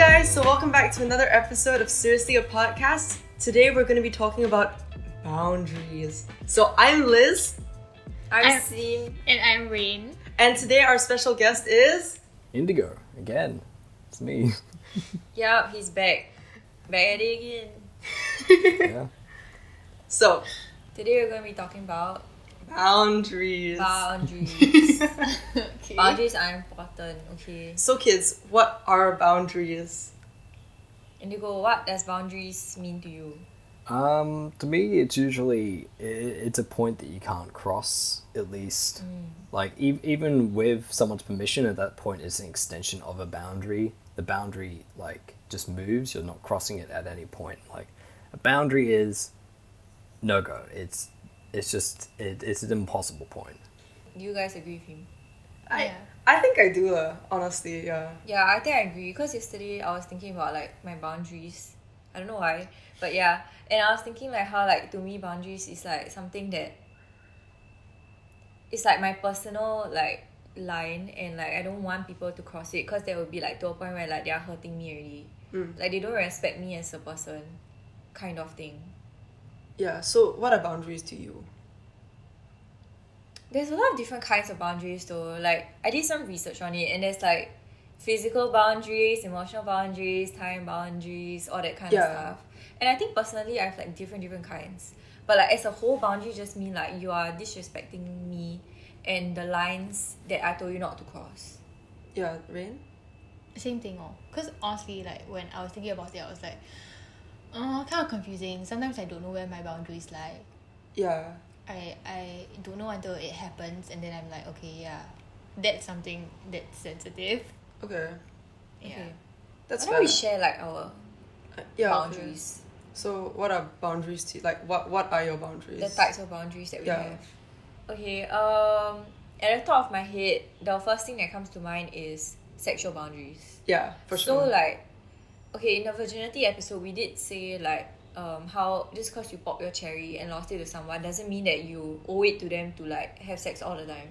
guys, so welcome back to another episode of Seriously a Podcast. Today we're going to be talking about boundaries. So I'm Liz, I'm I'm- Sim. And I'm Rain. and today our special guest is. Indigo again. It's me. Yup, he's back. Back at it again. yeah. So, Today we're going to be talking about boundaries. boundaries. okay. boundaries are important, okay? So, kids, what are boundaries? And you go, what does boundaries mean to you? Um, to me, it's usually i it's a point that you can't cross. At least, like e- even with someone's permission, at that point, it's an extension of a boundary. The boundary like just moves. You're not crossing it at any point. Like a boundary is no go. It's it's just it, it's an impossible point. Do you guys agree with him? I, Yeah. I think I do, uh, honestly, yeah. Yeah, I think I agree because yesterday I was thinking about like my boundaries. I don't know why, but yeah, and I was thinking like how like to me boundaries is like something that it's like my personal like line and like I don't want people to cross it because there will be like to a point where like they are hurting me already. Mm. Like they don't respect me as a person, kind of thing. Yeah, so what are boundaries to you? There's a lot of different kinds of boundaries though. Like I did some research on it and there's like physical boundaries, emotional boundaries, time boundaries, all that kind Yeah. of stuff. And I think personally I have like different different kinds. But like as a whole boundary just mean like you are disrespecting me and the lines that I told you not to cross. Yeah, Rain? Same thing, oh. Because honestly, like when I was thinking about it, I was like, uh, kind of confusing. Sometimes I don't know where my boundaries lie. Yeah. I I don't know until it happens, and then I'm like, okay, yeah, that's something that's sensitive. Okay. Yeah. Okay. That's Why don't we share like our Uh, yeah, okay. boundaries? So, what are boundaries to like? What What are your boundaries? The types of boundaries that we Yeah. have. Okay, um at the top of my head, the first thing that comes to mind is sexual boundaries. Yeah, for sure so like okay, in the virginity episode we did say like um how just because you pop your cherry and lost it to someone doesn't mean that you owe it to them to like have sex all the time.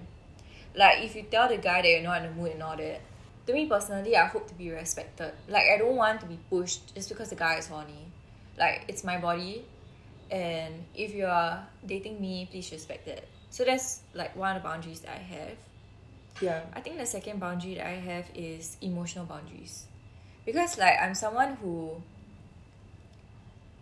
Like if you tell the guy that you're not in the mood and all that, to me personally I hope to be respected. Like I don't want to be pushed just because the guy is horny. Like it's my body and if you are dating me, please respect that. So that's like one of the boundaries that I have. yeah. I think the second boundary that I have is emotional boundaries. Because like I'm someone who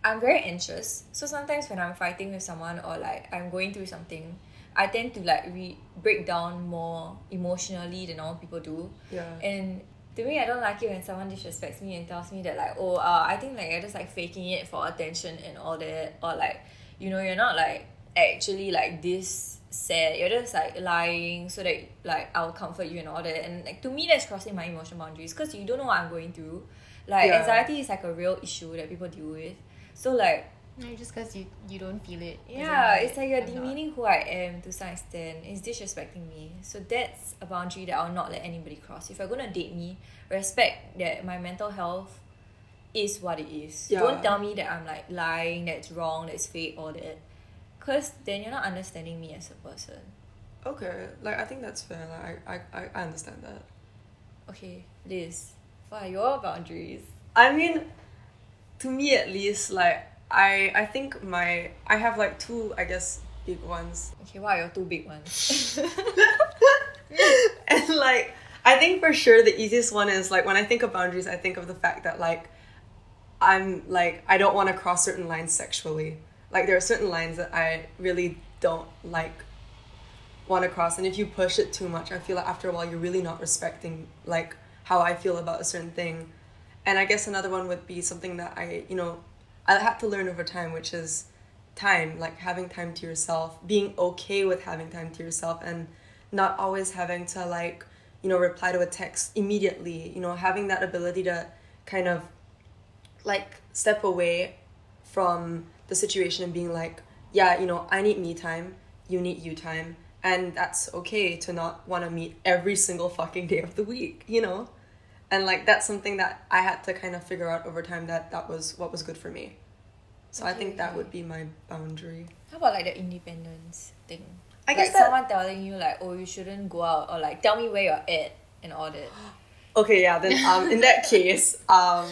I'm very anxious. So sometimes when I'm fighting with someone or like I'm going through something, I tend to like re- break down more emotionally than all people do. Yeah. And to me, I don't like it when someone disrespects me and tells me that like, oh, uh, I think like you're just like faking it for attention and all that, or like, you know, you're not like actually like this sad. You're just like lying so that like I'll comfort you and all that. And like to me, that's crossing my emotional boundaries because you don't know what I'm going through. Like Yeah. anxiety is like a real issue that people deal with. So like No, just because you you don't feel it. yeah, mean it's like you're I'm not. demeaning who I am to some extent. It's disrespecting me. So that's a boundary that I'll not let anybody cross. If you're gonna date me, respect that my mental health is what it is. Yeah. Don't tell me that I'm like lying, that's wrong, that's fake, all that. Cause then you're not understanding me as a person. Okay. Like I think that's fair. Like I I, I understand that. Okay, Liz, what are your boundaries? I mean, to me at least, like I I think my I have like two I guess big ones, Okay, what are your two big ones? and like I think for sure the easiest one is like when I think of boundaries, I think of the fact that like I'm like I don't want to cross certain lines sexually. Like there are certain lines that I really don't like want to cross, and if you push it too much, I feel like after a while you're really not respecting like how I feel about a certain thing. And I guess another one would be something that I you know I had to learn over time, which is time, like having time to yourself, being okay with having time to yourself, and not always having to like you know reply to a text immediately. You know, having that ability to kind of like step away from the situation and being like, yeah, you know, I need me time, you need you time, and that's okay to not want to meet every single fucking day of the week, you know? And like that's something that I had to kind of figure out over time that that was what was good for me. So I think that would be my boundary. How about like the independence thing? I like guess that- someone telling you like, oh, you shouldn't go out or like tell me where you're at and all that. Okay, yeah, then um, in that case, um,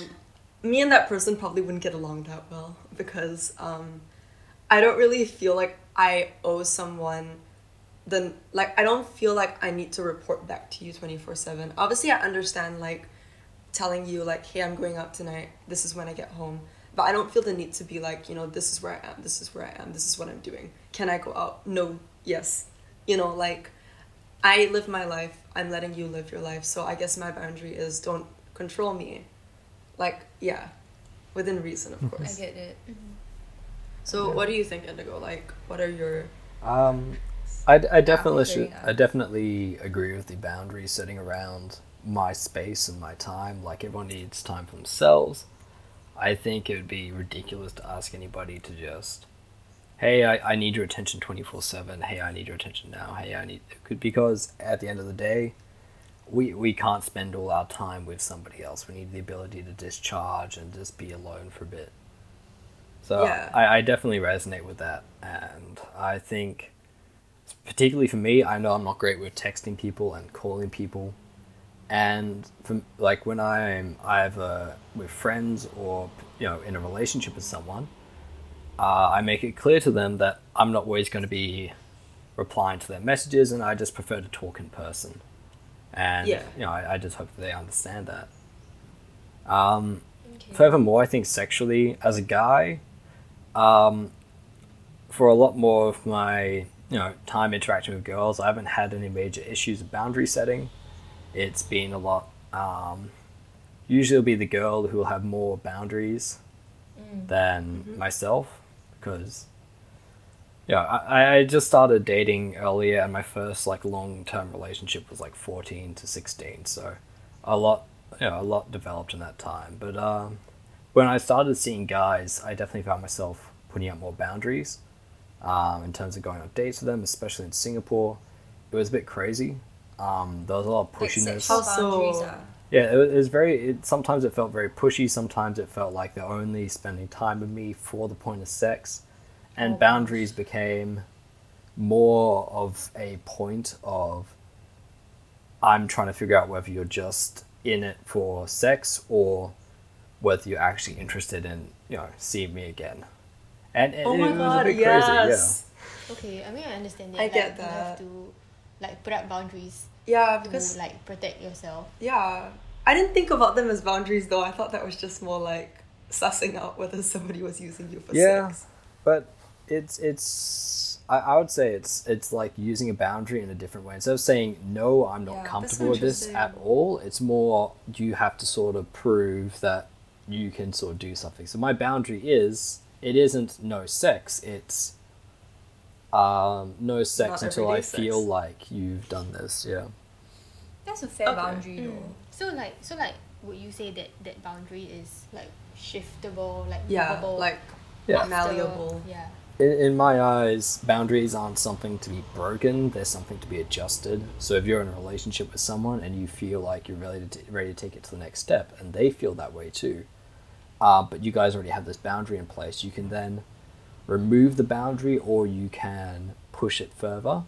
me and that person probably wouldn't get along that well because um, I don't really feel like I owe someone then like I don't feel like I need to report back to you 24/7. Obviously, I understand like telling you like, "Hey, I'm going out tonight. This is when I get home." But I don't feel the need to be like, you know, this is where I am. This is where I am. This is what I'm doing. Can I go out? No. Yes. You know, like I live my life. I'm letting you live your life. So I guess my boundary is don't control me. Like, yeah. Within reason, of mm-hmm. course. I get it. Mm-hmm. So what do you think, Indigo? Like, what are your Um, I, I definitely fair should. I uh, definitely agree with the boundaries setting around my space and my time. Like everyone needs time for themselves. I think it would be ridiculous to ask anybody to just, hey, I, I need your attention twenty four seven. Hey, I need your attention now. Hey, I need because at the end of the day, we we can't spend all our time with somebody else. We need the ability to discharge and just be alone for a bit. So Yeah. I, I definitely resonate with that, and I think, particularly for me, I know I'm not great with texting people and calling people, and from like when I'm either with friends or you know in a relationship with someone, uh, I make it clear to them that I'm not always going to be replying to their messages, and I just prefer to talk in person. And Yeah. you know, I, I just hope that they understand that. Um, Okay. furthermore, I think sexually, as a guy, um, for a lot more of my you know time interacting with girls, I haven't had any major issues of boundary setting. It's been a lot. Um, usually, it'll be the girl who will have more boundaries than myself, because yeah, I, I just started dating earlier, and my first like long term relationship was like fourteen to sixteen, so a lot, you know, a lot developed in that time. But um, when I started seeing guys, I definitely found myself putting up more boundaries um, in terms of going on dates with them, especially in Singapore. It was a bit crazy. Um, there was a lot of pushiness. sexual How so? Yeah, it was, it was very. It, sometimes it felt very pushy. Sometimes it felt like they're only spending time with me for the point of sex, and Oh, boundaries became more of a point of. I'm trying to figure out whether you're just in it for sex or whether you're actually interested in you know seeing me again, and it, Oh it my was a god, bit yes. Okay, I mean I understand that. I like, get You have to like put up boundaries Yeah, to because like protect yourself. yeah. I didn't think about them as boundaries though. I thought that was just more like sussing out whether somebody was using you for Yeah. sex. But it's it's I, I would say it's it's like using a boundary in a different way. Instead of saying no, I'm not Yeah, comfortable with this at all, it's more you have to sort of prove that you can sort of do something. So my boundary is it isn't no sex, it's um no sex Not until I sex. feel like you've done this, yeah. That's a fair Okay. boundary though. So like so like would you say that that boundary is like shiftable, like Yeah, movable? like Yeah. malleable. Yeah. In, in my eyes, boundaries aren't something to be broken. They're something to be adjusted. So if you're in a relationship with someone and you feel like you're ready to ready to take it to the next step, and they feel that way too, uh, but you guys already have this boundary in place, you can then remove the boundary or you can push it further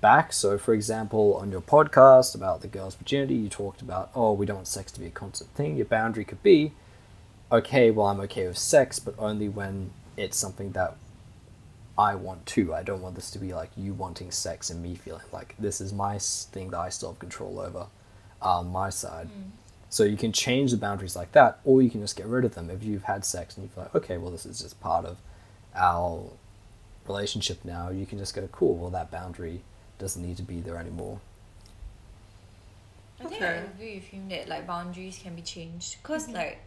back. So, for example, on your podcast about the girl's virginity, you talked about, oh, we don't want sex to be a constant thing. Your boundary could be, okay, well, I'm okay with sex, but only when it's something that I want to. I don't want this to be like you wanting sex and me feeling like this is my thing that I still have control over on my side. Mm. So you can change the boundaries like that, or you can just get rid of them. If you've had sex and you feel like, okay, well, this is just part of our relationship now, you can just go, cool, well, that boundary doesn't need to be there anymore. I think I Okay. agree with him that like boundaries can be changed. because mm-hmm. like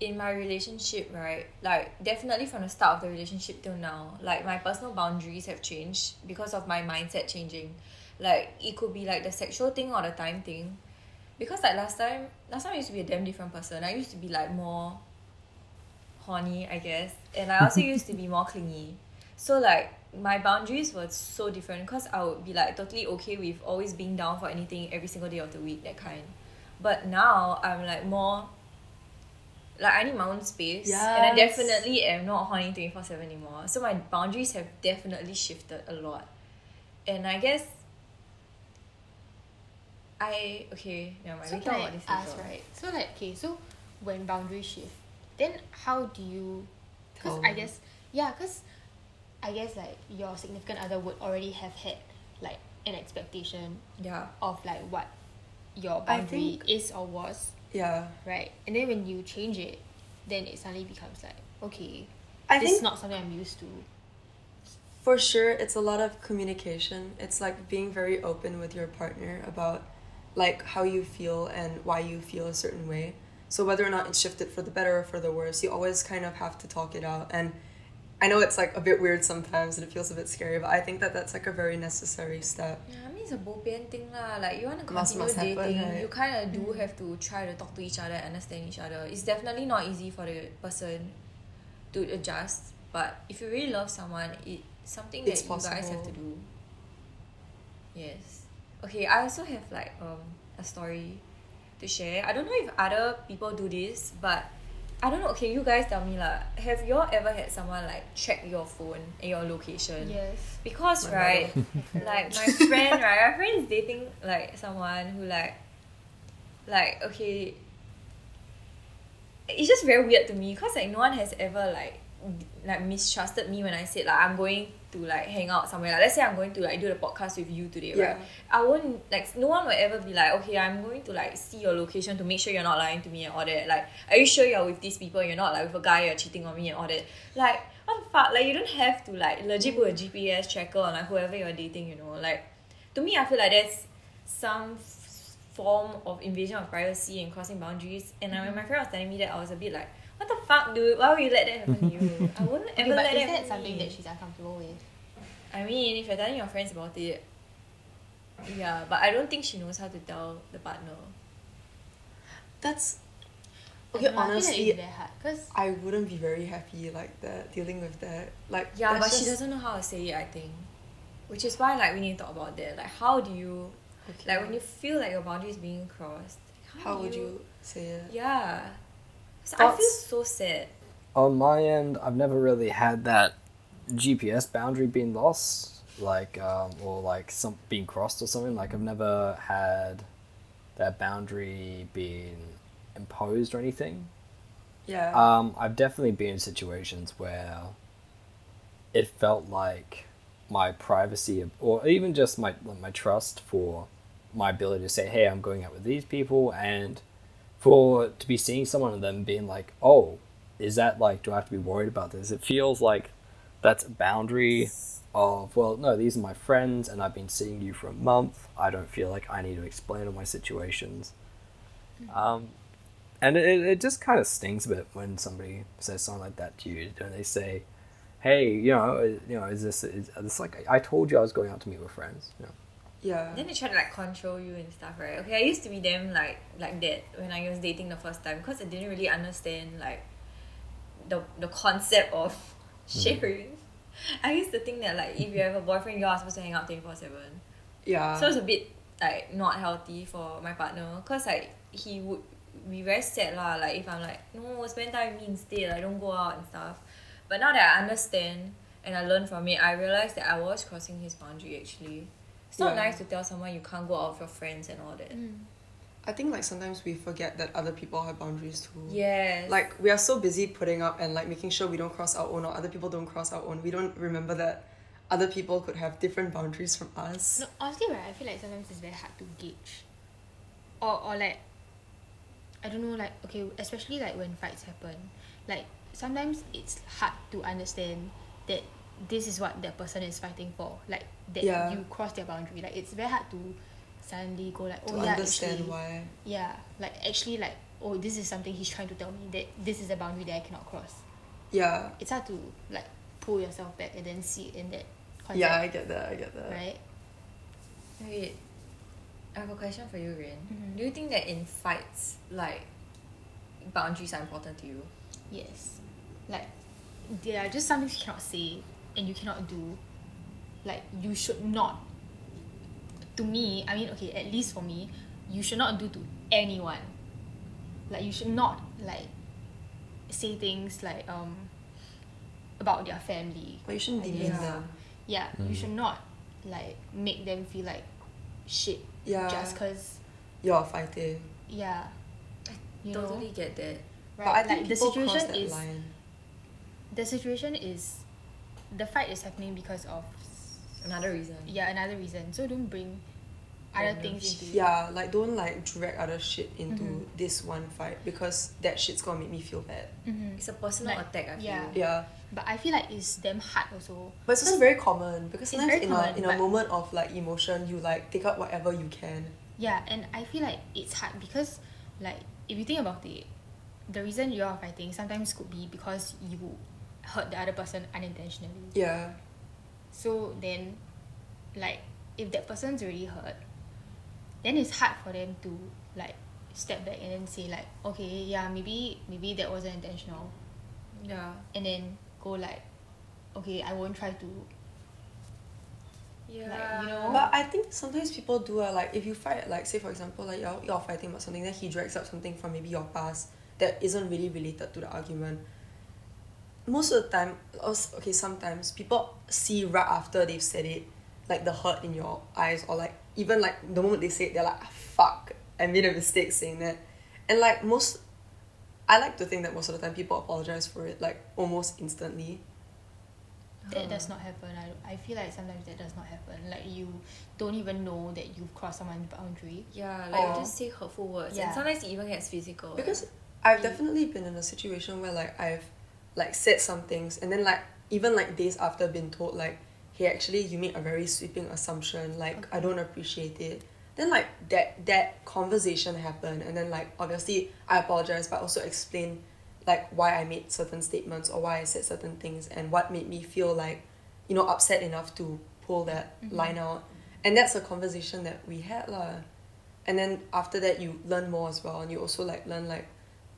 in my relationship, right, like definitely from the start of the relationship till now, like my personal boundaries have changed because of my mindset changing. Like it could be like the sexual thing or the time thing. Because like last time last time I used to be a damn different person. I used to be like more horny, I guess. And I also used to be more clingy. So like my boundaries were so different because I would be like totally okay with always being down for anything every single day of the week, that kind. But now I'm like more like I need my own space. And I definitely am not horny twenty four seven anymore. So my boundaries have definitely shifted a lot. And I guess I okay, never mind. So we can talk I about this ask, right? So like, okay, so when boundaries shift, then how do you? Because I oh. guess yeah, because I guess like your significant other would already have had like an expectation Yeah. of like what your boundary think- is or was, Yeah. right? And then when you change it, then it suddenly becomes like okay, I this think is not something I'm used to. for sure it's a lot of communication. It's like being very open with your partner about like how you feel and why you feel a certain way. So whether or not it's shifted for the better or for the worse, you always kind of have to talk it out. And I know it's like a bit weird sometimes and it feels a bit scary, but I think that that's like a very necessary step. Yeah, I mean it's a bopian thing lah. Like you want to continue must happen, dating, right? you kind of do have to try to talk to each other, understand each other. It's definitely not easy for the person to adjust. But if you really love someone, it's something that It's you guys have to do. Yes. Okay, I also have like um a story to share. I don't know if other people do this, but I don't know. Okay, you guys tell me lah. Have you all ever had someone like check your phone and your location? Yes. Because My right, like my friend, right, my friend is dating like someone who like, like okay. It's just very weird to me because like no one has ever like, like mistrusted me when I said like I'm going to like hang out somewhere. Like let's say I'm going to like do the podcast with you today, right? Yeah. I won't like no one will ever be like, okay, I'm going to like see your location to make sure you're not lying to me and all that. Like, are you sure you're with these people? You're not like with a guy you're cheating on me and all that. Like, what the fuck? Like, you don't have to like legit put a GPS tracker on like whoever you're dating. You know, like to me, I feel like there's some form of invasion of privacy and crossing boundaries. And uh, when my friend was telling me that, I was a bit like, what the fuck, dude? Why would you let that happen to you? I wouldn't ever Okay, but let is that that happen to something me. that she's uncomfortable with? I mean, if you're telling your friends about it, yeah, but I don't think she knows how to tell the partner. That's okay. don't I feel honestly, it's very hard because I wouldn't be very happy like that dealing with that. Like Yeah, that's but she just- doesn't know how to say it. I think, which is why like we need to talk about that. Like, how do you Okay. like when you feel like your boundary is being crossed? How do would you say it? Yeah, so I feel so sad. On my end, I've never really had that GPS boundary being lost, like um, or like some being crossed or something. Like I've never had that boundary being imposed or anything. Yeah. Um, I've definitely been in situations where it felt like my privacy, or even just my my trust for my ability to say, "Hey, I'm going out with these people," and for to be seeing someone and them being like, "Oh, is that like? Do I have to be worried about this?" It feels like that's a boundary of well, no, these are my friends, and I've been seeing you for a month. I don't feel like I need to explain all my situations. Um, and it, it just kind of stings a bit when somebody says something like that to you and they say hey you know you know is this is this like i told you i was going out to meet with friends you know yeah. Then they try to like control you and stuff, right? Okay, I used to be them like like that when I was dating the first time because I didn't really understand like the the concept of mm. sharing. I used to think that like if you have a boyfriend, you are supposed to hang out twenty four seven. yeah. So it's a bit like not healthy for my partner because like he would be very sad lah. Like if I'm like no, spend time with me instead. I don't go out and stuff. But now that I understand and I learn from it, I realized that I was crossing his boundary. Actually, it's not Yeah. nice to tell someone you can't go out with your friends and all that. Mm. I think like sometimes we forget that other people have boundaries too. Yes. Like we are so busy putting up and like making sure we don't cross our own or other people don't cross our own. We don't remember that other people could have different boundaries from us. No, honestly, right, I feel like sometimes it's very hard to gauge. Or, or like, I don't know, like, okay, especially like when fights happen. Like, sometimes it's hard to understand that this is what that person is fighting for. Like, that Yeah. you cross their boundary. Like, it's very hard to suddenly go like, To oh yeah, understand actually, why. yeah, like actually like, oh, this is something he's trying to tell me that this is a boundary that I cannot cross. Yeah. It's hard to like pull yourself back and then see in that concept, Yeah, I get that. I get that. right? Wait, I have a question for you, Rin. Mhm. Do you think that in fights, like boundaries are important to you? Yes. Like there are just some things you cannot say and you cannot do. Like you should not to me, I mean okay, at least for me, you should not do to anyone. Like you should not like say things like um about their family. But you shouldn't demean guess. them. Yeah, you should not like make them feel like shit Yeah. just because you're fighting. yeah you know totally get that. right But I like the people cross situation that is line. the situation is the fight is happening because of Another reason. yeah another reason so don't bring other Random things shit. into it. Yeah, like don't like drag other shit into Mhm. this one fight because that shit's gonna make me feel bad. Mhm. It's a personal Like, attack, I feel. yeah. Yeah. but I feel like it's damn hard also But it's also very common because sometimes in common, a in a moment of like emotion you like take out whatever you can. Yeah, and I feel like it's hard because, like, if you think about it, the reason you are fighting sometimes could be because you hurt the other person unintentionally. Yeah. So then, like, if that person's already hurt, then it's hard for them to like step back and then say like, okay, yeah, maybe maybe that wasn't intentional, Yeah. and then go like, okay, I won't try to. Yeah. you know- But I think sometimes people do uh, like if you fight like say for example like you're, you're fighting about something then he drags up something from maybe your past that isn't really related to the argument. Most of the time, okay, sometimes people see right after they've said it, like the hurt in your eyes, or like even like the moment they say it, they're like, ah, "Fuck, I made a mistake saying that," and like most, I like to think that most of the time people apologize for it like almost instantly. That Huh. does not happen. I, I feel like sometimes that does not happen. Like you don't even know that you've crossed someone's boundary. Yeah, like Or- you just say hurtful words. Yeah. And sometimes it even gets physical. Because I've definitely been in a situation where like I've like said some things and then like even like days after been told like hey actually you made a very sweeping assumption like I don't appreciate it then like that that conversation happened and then like obviously I apologize but also explain like why I made certain statements or why I said certain things and what made me feel like you know upset enough to pull that Mhm. line out. And that's a conversation that we had lah. And then after that you learn more as well and you also like learn like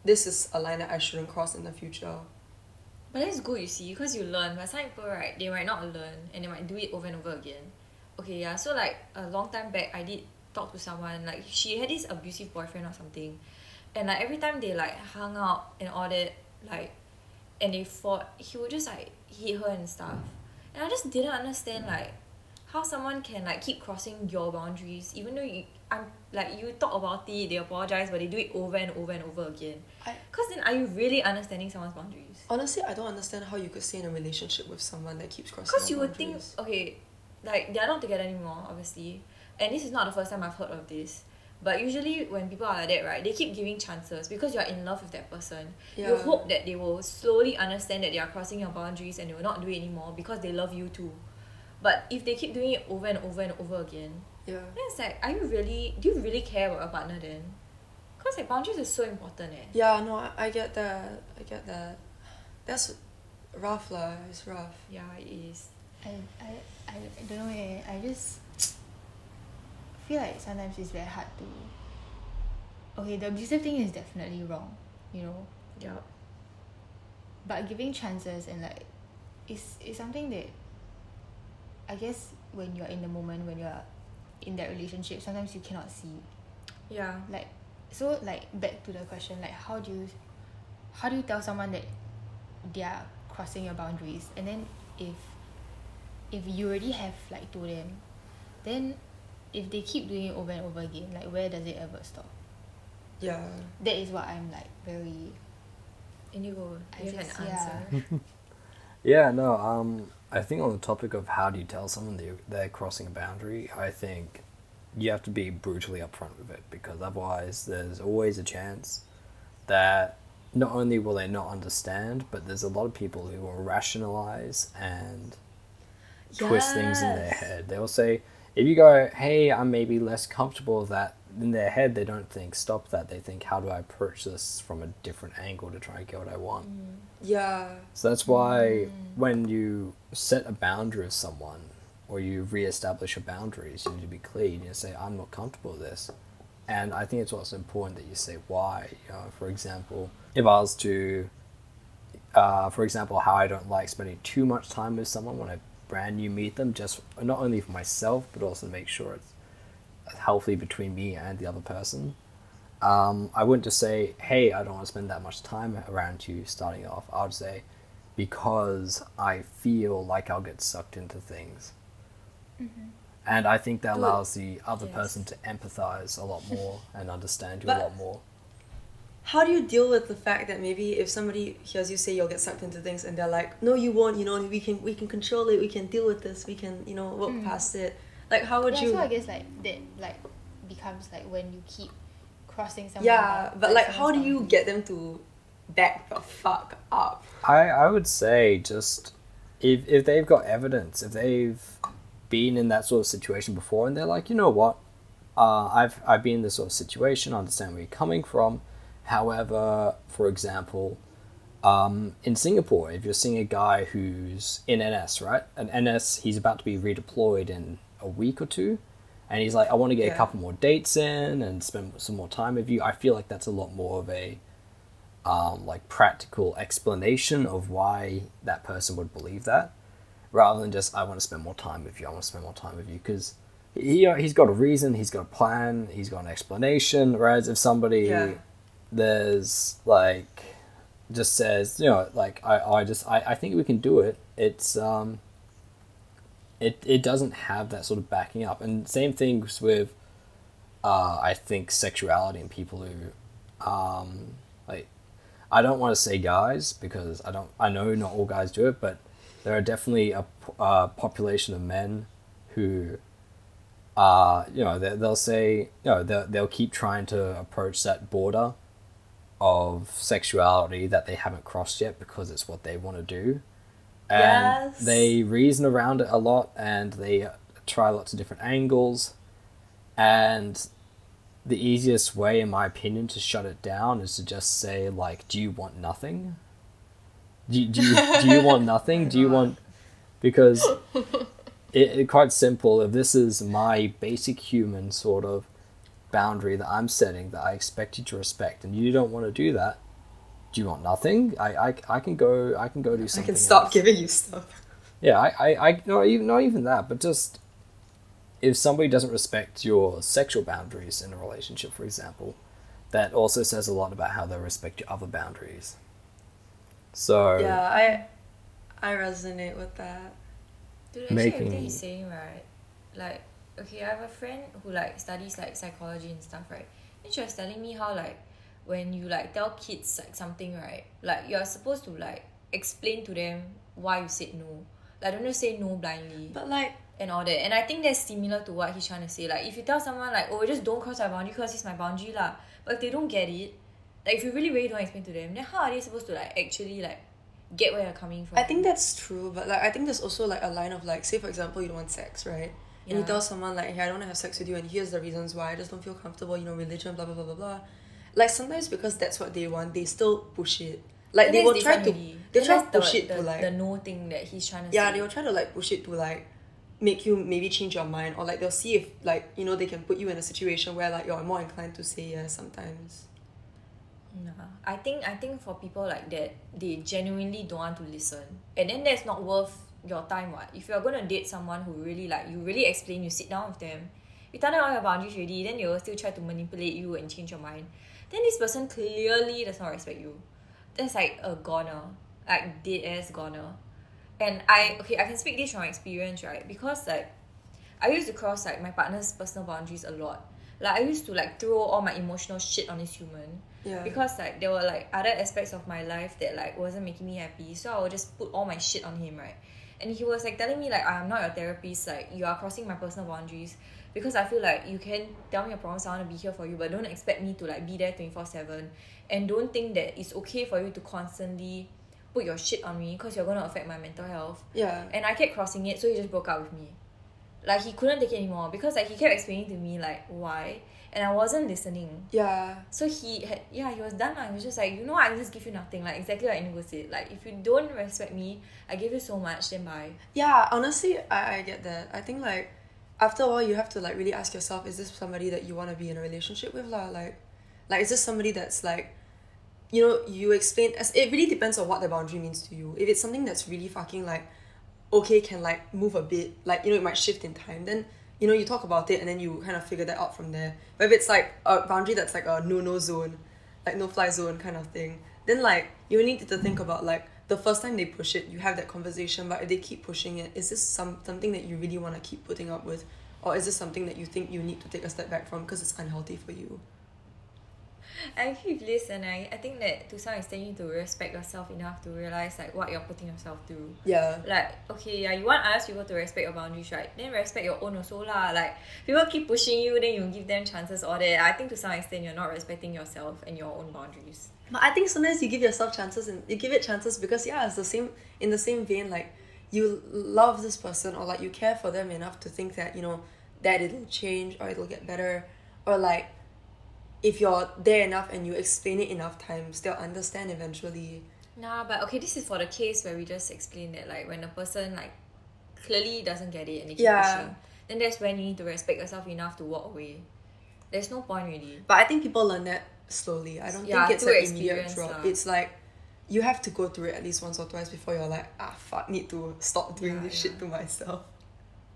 this is a line that I shouldn't cross in the future But that's good, you see, because you learn. But some people, right, they might not learn and they might do it over and over again. Okay, yeah, so like a long time back, I did talk to someone, like she had this abusive boyfriend or something. And like every time they like hung out and all that, like, and they fought, he would just like hit her and stuff. And I just didn't understand, like, how someone can like keep crossing your boundaries, even though you, I'm like, you talk about it, they apologize, but they do it over and over and over again. Because then are you really understanding someone's boundaries? honestly I don't understand how you could stay in a relationship with someone that keeps crossing Because you would think, okay, like they're not together anymore, obviously, and this is not the first time I've heard of this. But usually, when people are like that, right, they keep giving chances because you're in love with that person. Yeah. You hope that they will slowly understand that they are crossing your boundaries and they will not do it anymore because they love you too. But if they keep doing it over and over and over again, yeah then it's like, are you really? Do you really care about your partner then? Because like boundaries is so important, eh. yeah no I, I get that I get that that's rough lah it's rough Yeah, it is. I, I, I don't know eh. I just feel like sometimes it's very hard to. Okay, the abusive thing is definitely wrong, you know. Yeah. But giving chances and like, is is something that. I guess when you're in the moment, when you're in that relationship, sometimes you cannot see. Yeah. Like, so like back to the question, like how do you, how do you tell someone that they are crossing your boundaries, and then if, if you already have like told them, then, if they keep doing it over and over again, like where does it ever stop? yeah That is what I'm like very. Indigo, I you have just- an yeah. answer. Yeah, no, um, I think on the topic of how do you tell someone they're, they're crossing a boundary, I think you have to be brutally upfront with it because otherwise there's always a chance that not only will they not understand, but there's a lot of people who will rationalize and twist things in their head. They'll say, if you go, hey, I'm maybe less comfortable with that, in their head, they don't think, stop that. They think, how do I approach this from a different angle to try and get what I want? yeah So that's why when you set a boundary with someone or you re-establish your boundaries, you need to be clear. You need to say, "I'm not comfortable with this," and I think it's also important that you say why. You know, for example, if I was to, uh, for example, how I don't like spending too much time with someone when I brand new meet them, just not only for myself but also to make sure it's healthy between me and the other person. Um, I wouldn't just say, "Hey, I don't want to spend that much time around you." Starting off, I would say, "Because I feel like I'll get sucked into things," And I think that allows the other Yes. person to empathize a lot more and understand you But- a lot more. How do you deal with the fact that maybe if somebody hears you say you'll get sucked into things and they're like, no, you won't. You know, we can we can control it. We can deal with this. We can you know work Mm. past it. Like how would yeah, you? so I guess like that like becomes like when you keep crossing someone. yeah, out, but like how do you get them to back the fuck up? I, I would say just if if they've got evidence, if they've been in that sort of situation before and they're like, you know what, uh, I've I've been in this sort of situation, I understand where you're coming from. However, for example, um, in Singapore, if you're seeing a guy who's in NS, right? An NS, he's about to be redeployed in a week or two, and he's like, I want to get Yeah. a couple more dates in and spend some more time with you. I feel like that's a lot more of a um, like practical explanation of why that person would believe that, rather than just I want to spend more time with you. I want to spend more time with you because he he's got a reason, he's got a plan, he's got an explanation. Whereas if somebody Yeah. there's like just says you know like I, I just I, I think we can do it. It's um it it doesn't have that sort of backing up, and same things with uh, I think sexuality and people who um like I don't want to say guys because I don't I know not all guys do it, but there are definitely a, uh, population of men who uh you know they, they'll say you know they'll, they'll keep trying to approach that border of sexuality that they haven't crossed yet because it's what they want to do and Yes. they reason around it a lot and they try lots of different angles. And the easiest way in my opinion to shut it down is to just say like do you want nothing? Do, you- do you do you want nothing? Do you want because it, it quite simple if this is my basic human sort of boundary that i'm setting that i expect you to respect and you don't want to do that do you want nothing i i, I can go i can go do something. I can stop else. giving you stuff. Yeah, I, I, I not even not even that, but just if somebody doesn't respect your sexual boundaries in a relationship, for example, that also says a lot about how they respect your other boundaries. So Yeah, I I resonate with that. Dude, actually Making- everything he's saying, right? Like, okay, I have a friend who like studies like psychology and stuff, right? And she was telling me how like when you like tell kids like something, right? Like you're supposed to like explain to them why you said no. Like don't just say no blindly But like and all that. And I think that's similar to what he's trying to say. Like if you tell someone like, oh just don't cross my boundary because it's my boundary lah. But if they don't get it, like if you really really don't explain to them, then how are they supposed to like actually like get where you're coming from? I think that's true, but like I think there's also like a line of like, say for example, you don't want sex, right? And you tell someone like, hey, I don't want to have sex with you, and here's the reasons why. I just don't feel comfortable, you know, religion, blah blah blah blah blah. Like sometimes because that's what they want, they still push it. Like they will try to, they try to that's the- push it the, to like, the no thing that he's trying to yeah, say. they will try to like push it to like make you maybe change your mind, or like they'll see if like you know they can put you in a situation where like you're more inclined to say yes sometimes. Nah, I think I think for people like that, they genuinely don't want to listen, and then that's not worth your time. What if you're gonna date someone who really like you really explain, you sit down with them, you tell them all your boundaries already, then they will still try to manipulate you and change your mind. Then this person clearly does not respect you. That's like a goner, like dead ass goner. And I okay, I can speak this from experience, right? Because like I used to cross like my partner's personal boundaries a lot. Like I used to like throw all my emotional shit on this human Yeah. because like there were like other aspects of my life that like wasn't making me happy. So i would just put all my shit on him right? And he was like telling me like i'm not your therapist. Like you are crossing my personal boundaries. Because i feel like you can tell me your problems. I want to be here for you but don't expect me to like be there 24 7 and don't think that it's okay for you to constantly put your shit on me because you're going to affect my mental health. Yeah. and i kept crossing it so he just broke up with me. Like he couldn't take it anymore because like he kept explaining to me like why and i wasn't listening Yeah. so he had yeah he was done lah. He was just like you know what, I just give you nothing like exactly what Indigo said like if you don't respect me I give you so much then bye Yeah, honestly, I, I get that. I think like after a while you have to like really ask yourself, is this somebody that you want to be in a relationship with lah? Like, like is this somebody that's like, you know, you explain as it really depends on what the boundary means to you. If it's something that's really fucking like, okay, can like move a bit, like you know, it might shift in time. Then you know you talk about it and then you kind of figure that out from there. But if it's like a boundary that's like a no no zone, like no fly zone kind of thing, then like you need to think about like the first time they push it, you have that conversation. But if they keep pushing it, is this some something that you really want to keep putting up with, or is this something that you think you need to take a step back from because it's unhealthy for you I agree with Liz and I, I think that to some extent you need to respect yourself enough to realize like what you're putting yourself through. yeah Like, okay, yeah, you want others people to respect your boundaries, right? Then respect your own also lah. Like people keep pushing you, then you give them chances all that. I think to some extent you're not respecting yourself and your own boundaries. But I think sometimes you give yourself chances and you give it chances because yeah, it's the same in the same vein like you love this person or like you care for them enough to think that, you know, that it'll change or it'll get better or like if you're there enough and you explain it enough times, they'll understand eventually. Nah, but okay, this is for the case where we just explain that like when a person like clearly doesn't get it and they keep Yeah. pushing, then that's when you need to respect yourself enough to walk away. There's no point really. But I think people learn that slowly. I don't Yeah, think it's through an immediate drop. lah. It's like you have to go through it at least once or twice before you're like, ah fuck, need to stop doing Yeah, this yeah. shit to myself.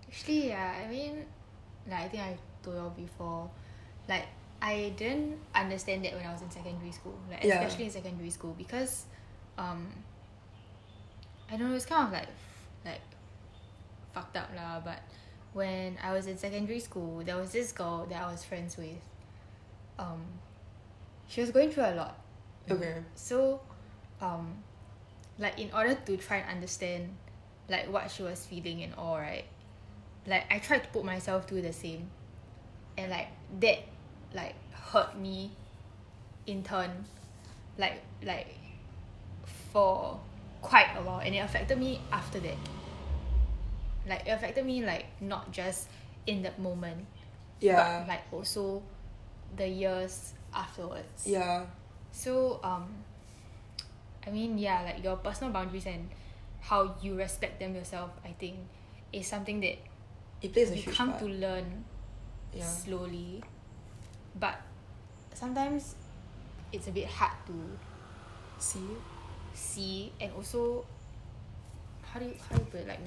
Actually, yeah, I mean, like I think I told you before, like I didn't understand that when I was in secondary school, like Yeah. especially in secondary school because, um, I don't know, it's kind of like, like, fucked up lah. But when I was in secondary school, there was this girl that I was friends with. Um, she was going through a lot. Okay. So, um, like in order to try and understand, like what she was feeling and all, right? Like I tried to put myself through the same, and like that, like hurt me. In turn, like like, for quite a while, and it affected me after that. Like it affected me like not just in that moment, Yeah. but like also, the years afterwards. yeah. So um I mean yeah, like your personal boundaries and how you respect them yourself, I think, is something that It plays a you huge come part. to learn yeah. slowly. But sometimes it's a bit hard to See? see and also how do you how do you put it like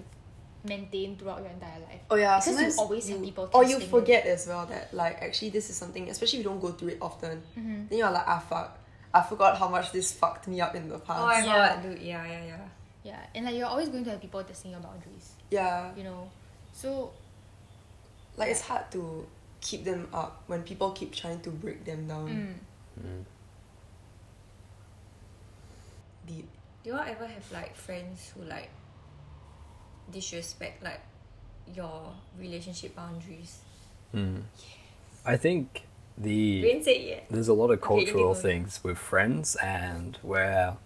maintain throughout your entire life. Oh yeah, Because you sometimes always have people or you testing you. forget as well that like actually this is something, especially if you don't go through it often. Mhm. Then you're like, ah fuck, I forgot how much this fucked me up in the past. Oh my Yeah. god, dude, yeah, yeah, yeah. Yeah. And like you're always going to have people testing your boundaries. yeah, You know. So like it's hard to keep them up when people keep trying to break them down. mm, Deep. Do you all ever have like friends who like disrespect like your relationship boundaries? Mm. I think the Rain said there's a lot of cultural Indigo. things with friends and where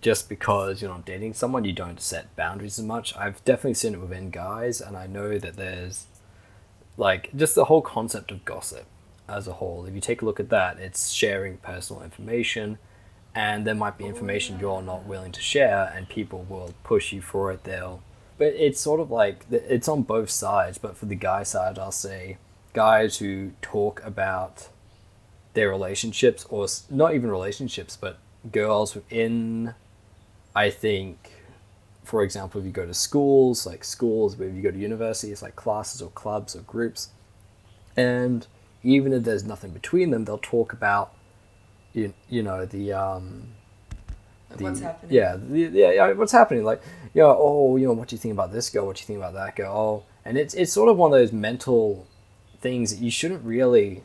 just because you're not dating someone you don't set boundaries as much i've definitely seen it within guys and i know that there's like just the whole concept of gossip as a whole. If you take a look at that it's sharing personal information and there might be information you're not willing to share and people will push you for it. They'll but it's sort of like it's on both sides but for the guy side i'll say guys who talk about their relationships or not even relationships but girls within i think for example if you go to schools like schools but if you go to universities like classes or clubs or groups and even if there's nothing between them they'll talk about you, you know the um the- what's happening? Yeah, the, yeah, yeah. What's happening? Like, you know, oh, you know, what do you think about this girl? What do you think about that girl? Oh, and it's it's sort of one of those mental things that you shouldn't really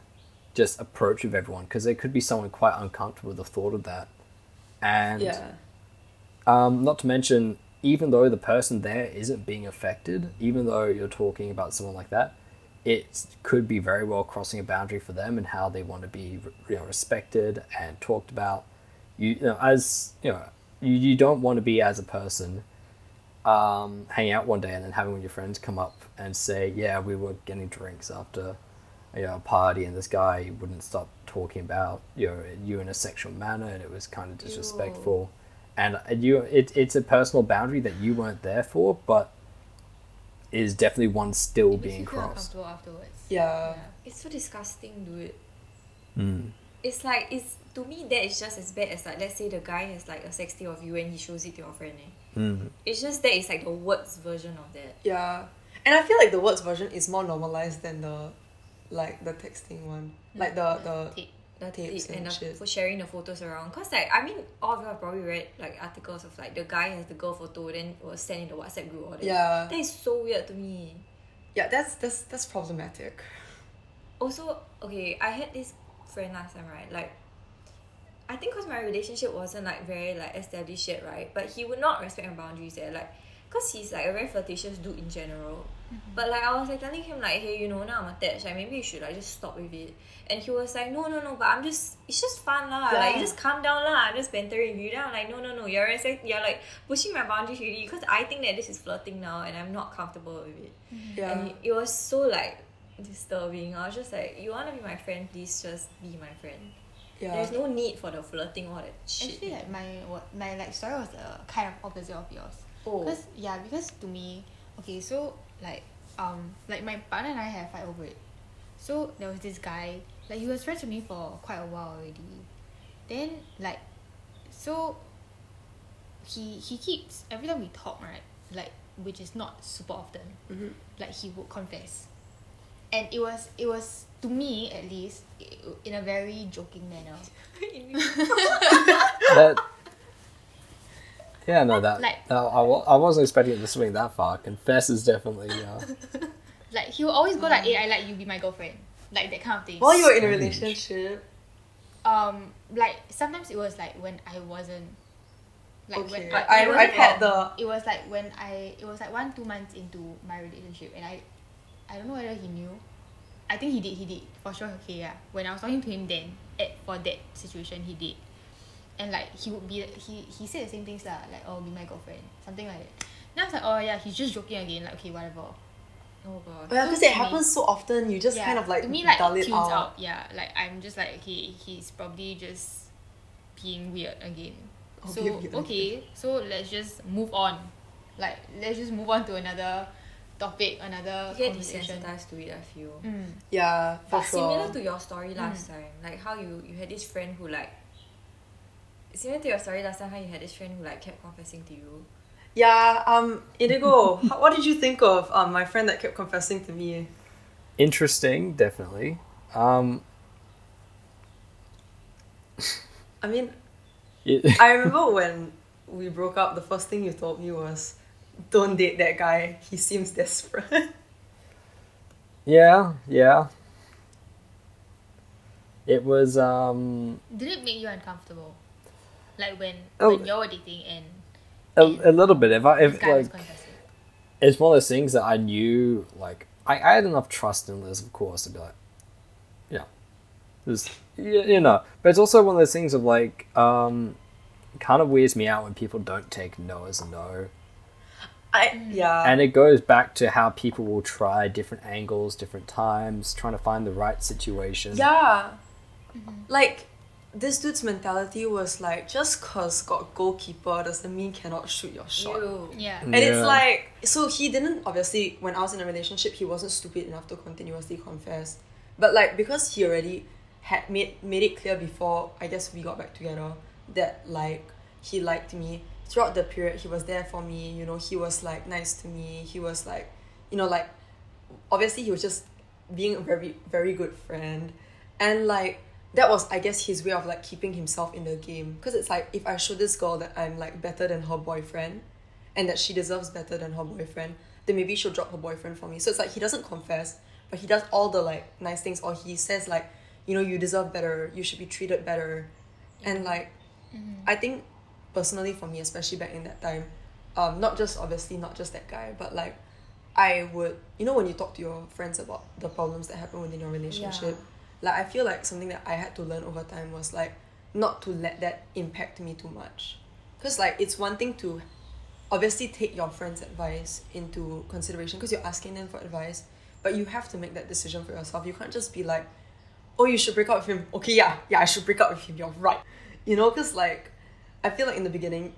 just approach with everyone because there could be someone quite uncomfortable with the thought of that, and Yeah. um, not to mention, even though the person there isn't being affected, even though you're talking about someone like that, it could be very well crossing a boundary for them and how they want to be you know, respected and talked about. You, you know, as you know, you, you don't want to be as a person um, hanging out one day and then having one of your friends come up and say, "Yeah, we were getting drinks after you know, a party, and this guy wouldn't stop talking about you know you in a sexual manner, and it was kind of disrespectful." And you, it, it's a personal boundary that you weren't there for, but is definitely one still it makes being you feel crossed. uncomfortable afterwards. Yeah. It's so disgusting, dude. Mm. It's like it's to me that is just as bad as like let's say the guy has like a sex tape of you and he shows it to your friend. Eh? Mm. It's just that it's like the words version of that. Yeah. And I feel like the words version is more normalized than the like the texting one. Like the the Tape. The Tapes tape and, and the, for sharing the photos around. Cause like I mean all of you have probably read like articles of like the guy has the girl photo then was sent in the WhatsApp group or that. Yeah. That is so weird to me. Yeah, that's that's that's problematic. also okay i had this friend last time right like i think because my relationship wasn't like very like established yet right but he would not respect my boundaries there like because he's like a very flirtatious dude in general. But like i was like telling him like hey you know now i'm attached. Like maybe you should like just stop with it. And he was like no no no but i'm just it's just fun lah. Like you just calm down lah. I'm just bantering with you. Then i'm like no no no. You're respect- you're like pushing my boundaries really because i think that this is flirting now and i'm not comfortable with it. Yeah. and it was so like disturbing. I was just like, you wanna be my friend, please just be my friend. yeah. There's no need for the flirting or that shit. Actually, like my what my like story was uh, kind of opposite of yours. Oh, Because yeah, because to me, okay, so like um like my partner and I had a fight over it. So there was this guy, like he was friends with me for quite a while already. Then like so he he keeps every time we talk, right? Like which is not super often, Mhm. like he would confess. And it was it was to me at least in a very joking manner. that yeah no that, Like- that I, I wasn't expecting it to swing that far confess is definitely uh, Like he will always go like, "Hey, I like you, be my girlfriend," like that kind of thing. While you were in a relationship. um like sometimes it was like when I wasn't like okay. when but I, it I've wasn't had the it was like when I it was like one two months into my relationship and I I don't know whether he knew I think he did he did for sure okay yeah when I was talking to him then at for that situation he did and like he would be he he said the same things lah like oh be my girlfriend something like that then I was like oh yeah he's just joking again like okay whatever oh god. Yeah, because So it to me- happens so often. You just yeah, kind of like to me like dull it it tunes out. out. Yeah, like I'm just like okay, he's probably just being weird again. Oh, so weird okay, so let's just move on. Like let's just move on to another topic, another You get conversation. desensitized to it, I feel. Mm. Yeah, for But sure. similar to your story last time, like how you you had this friend who like similar to your story last time, how you had this friend who like kept confessing to you. Yeah, um, Indigo, how, what did you think of um, my friend that kept confessing to me? interesting definitely um I mean, it, I remember when we broke up, the first thing you told me was, don't date that guy. He seems desperate. yeah yeah it was um Did it make you uncomfortable? Like when Oh. when you're dating and a, a little bit if i if like it's one of those things that I knew, like, I, I had enough trust in Liz, of course, to be like, yeah, this, you, you know. But it's also one of those things of like, um, kind of weirds me out when people don't take no as a no. I yeah. And it goes back to how people will try different angles, different times, trying to find the right situation. Yeah. Like, this dude's mentality was like, just cause got goalkeeper doesn't mean cannot shoot your shot. You. Yeah. And it's like, so he didn't, obviously, when I was in a relationship, he wasn't stupid enough to continuously confess. But like, because he already had made, made it clear before, I guess we got back together, that like, he liked me. Throughout the period, he was there for me, you know, he was like nice to me. He was like, you know, like, obviously, he was just being a very, very good friend. And like, that was, I guess, his way of like keeping himself in the game. Because it's like, if I show this girl that I'm like better than her boyfriend, and that she deserves better than her boyfriend, then maybe she'll drop her boyfriend for me. So it's like he doesn't confess, but he does all the like nice things, or he says like, you know, you deserve better, you should be treated better, and like, I think personally for me, especially back in that time, um, not just obviously not just that guy, but like, I would, you know, when you talk to your friends about the problems that happen within your relationship, like I feel like something that I had to learn over time was like not to let that impact me too much, because like it's one thing to obviously take your friends' advice into consideration because you're asking them for advice, but you have to make that decision for yourself. You can't just be like, oh, you should break up with him. Okay, yeah, yeah, I should break up with him. You're right. You know, because like, I feel like in the beginning,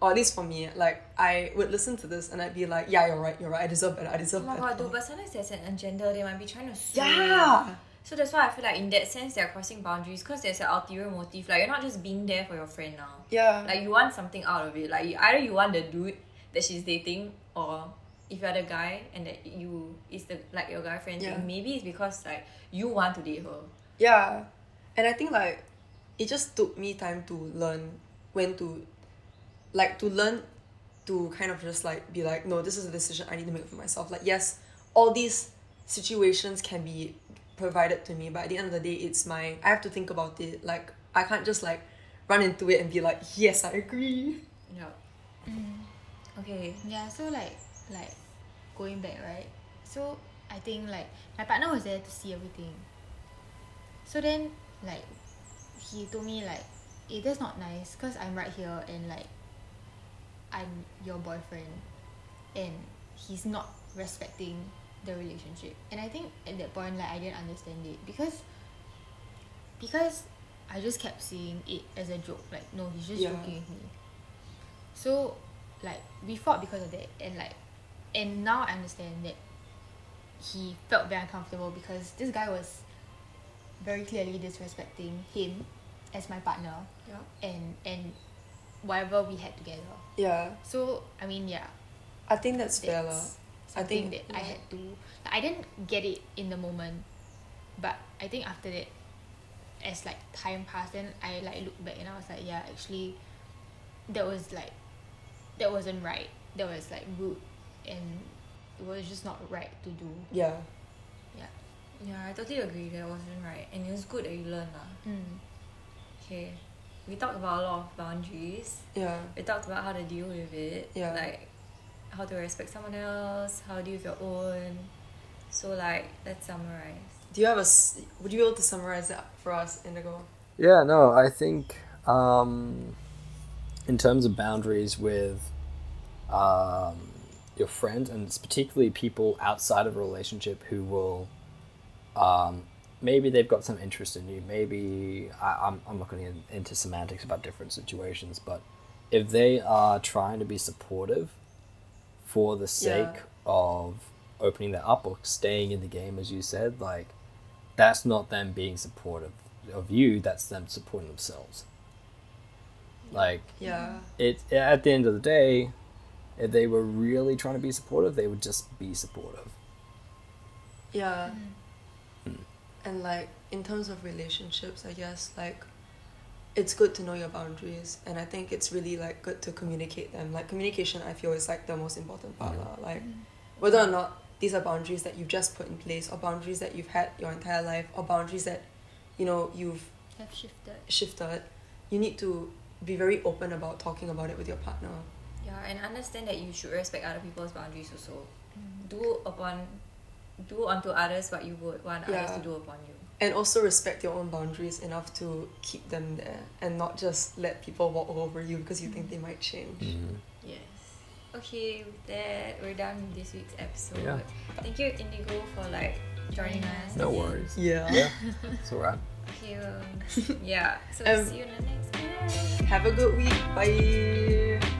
or at least for me, like, I would listen to this and I'd be like, yeah, you're right, you're right. I deserve better. I deserve Oh deserve my better. god, dude, but sometimes there's an agenda, they might be trying to sue. yeah. So that's why I feel like in that sense they're crossing boundaries because there's an ulterior motive. Like you're not just being there for your friend now. Yeah. Like you want something out of it. Like you, either you want the dude that she's dating, or if you're the guy and that you is the like your guy friend Yeah. thing, maybe it's because like you want to date her. Yeah. And I think like it just took me time to learn when to like to learn to kind of just like be like, no, this is a decision I need to make for myself. Like yes, all these situations can be provided to me but at the end of the day it's my i have to think about it like i can't just like run into it and be like yes i agree Yeah. Okay. Yeah, so like like going back, right? So I think like my partner was there to see everything. So then like he told me like, eh, that's not nice because I'm right here and like I'm your boyfriend and he's not respecting the relationship. And I think at that point like I didn't understand it because because I just kept seeing it as a joke. Like no, he's just Yeah. joking with me. So like we fought because of that and like and now I understand that he felt very uncomfortable because this guy was very clearly disrespecting him as my partner Yeah. and and whatever we had together. yeah So I mean yeah, i think that's fair that's I something think- that I had to like, I didn't get it in the moment but I think after that as like time passed then I like look back and I was like yeah actually that was like that wasn't right that was like rude and it was just not right to do yeah yeah Yeah, I totally agree. That wasn't right, and it was good that you learned lah. mm. Okay, we talked about a lot of boundaries. yeah We talked about how to deal with it. Yeah. Like how to respect someone else, how to deal with your own. So like, let's summarize. do you have a? would you be able to summarize that for us indigo Yeah, no, I think um, in terms of boundaries with um, your friends, and it's particularly people outside of a relationship who will um, maybe they've got some interest in you. Maybe I, I'm, I'm not going to get into semantics about different situations, but if they are trying to be supportive for the sake Yeah. of opening that up or staying in the game, as you said, like that's not them being supportive of you. That's them supporting themselves. Like yeah it at the end of the day, if they were really trying to be supportive, they would just be supportive. Yeah. Mm-hmm. And like in terms of relationships, I guess like it's good to know your boundaries and I think it's really like good to communicate them. Like communication I feel is like the most important part. lah. Like mm. whether or not these are boundaries that you've just put in place or boundaries that you've had your entire life or boundaries that you know you've have shifted shifted, you need to be very open about talking about it with your partner. Yeah, and understand that you should respect other people's boundaries also. Mm-hmm. Do upon, do unto others what you would want others to do upon you. And also respect your own boundaries enough to keep them there and not just let people walk over you because you think they might change. Yes. Okay, with that, we're done with this week's episode. Yeah. Thank you, Indigo, for like joining us. No again. worries. Yeah. Yeah, it's alright. Okay, um, yeah. So Um, see you in the next one. Have a good week. Bye.